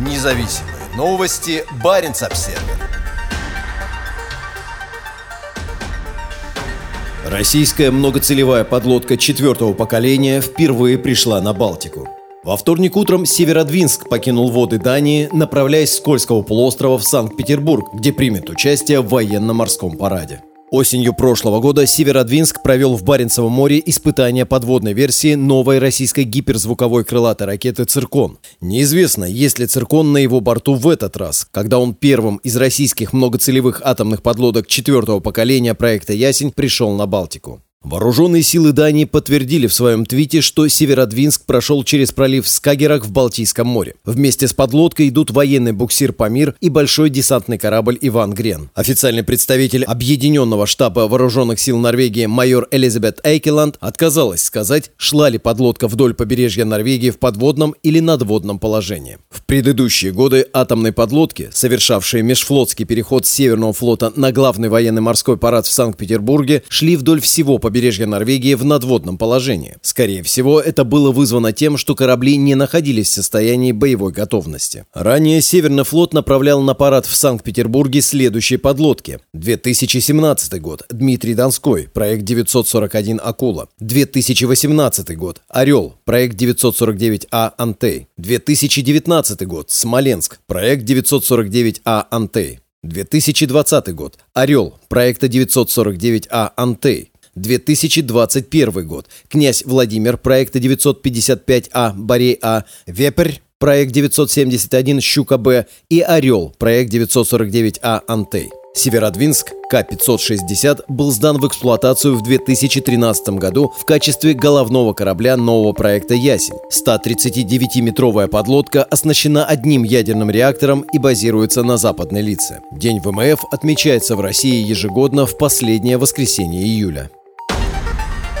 Независимые новости. Барин обсерва Российская многоцелевая подлодка четвертого поколения впервые пришла на Балтику. Во вторник утром Северодвинск покинул воды Дании, направляясь с Кольского полуострова в Санкт-Петербург, где примет участие в военно-морском параде. Осенью прошлого года Северодвинск провел в Баренцевом море испытания подводной версии новой российской гиперзвуковой крылатой ракеты «Циркон». Неизвестно, есть ли «Циркон» на его борту в этот раз, когда он первым из российских многоцелевых атомных подлодок четвертого поколения проекта «Ясень» пришел на Балтику. Вооруженные силы Дании подтвердили в своем твите, что Северодвинск прошел через пролив Скагерак в Балтийском море. Вместе с подлодкой идут военный буксир «Памир» и большой десантный корабль «Иван Грен». Официальный представитель Объединенного штаба вооруженных сил Норвегии майор Элизабет Эйкеланд отказалась сказать, шла ли подлодка вдоль побережья Норвегии в подводном или надводном положении. В предыдущие годы атомные подлодки, совершавшие межфлотский переход с Северного флота на главный военный морской парад в Санкт-Петербурге, шли вдоль всего побережья побережья Норвегии в надводном положении. Скорее всего, это было вызвано тем, что корабли не находились в состоянии боевой готовности. Ранее Северный флот направлял на парад в Санкт-Петербурге следующие подлодки. 2017 год. Дмитрий Донской. Проект 941 «Акула». 2018 год. «Орел». Проект 949А «Антей». 2019 год. Смоленск. Проект 949А «Антей». 2020 год. «Орел» проекта 949А «Антей». 2021 год. Князь Владимир, проекта 955А, Борей А, Вепрь, проект 971, Щука Б и Орел, проект 949А, Антей. Северодвинск К-560 был сдан в эксплуатацию в 2013 году в качестве головного корабля нового проекта «Ясень». 139-метровая подлодка оснащена одним ядерным реактором и базируется на Западной Лице. День ВМФ отмечается в России ежегодно в последнее воскресенье июля.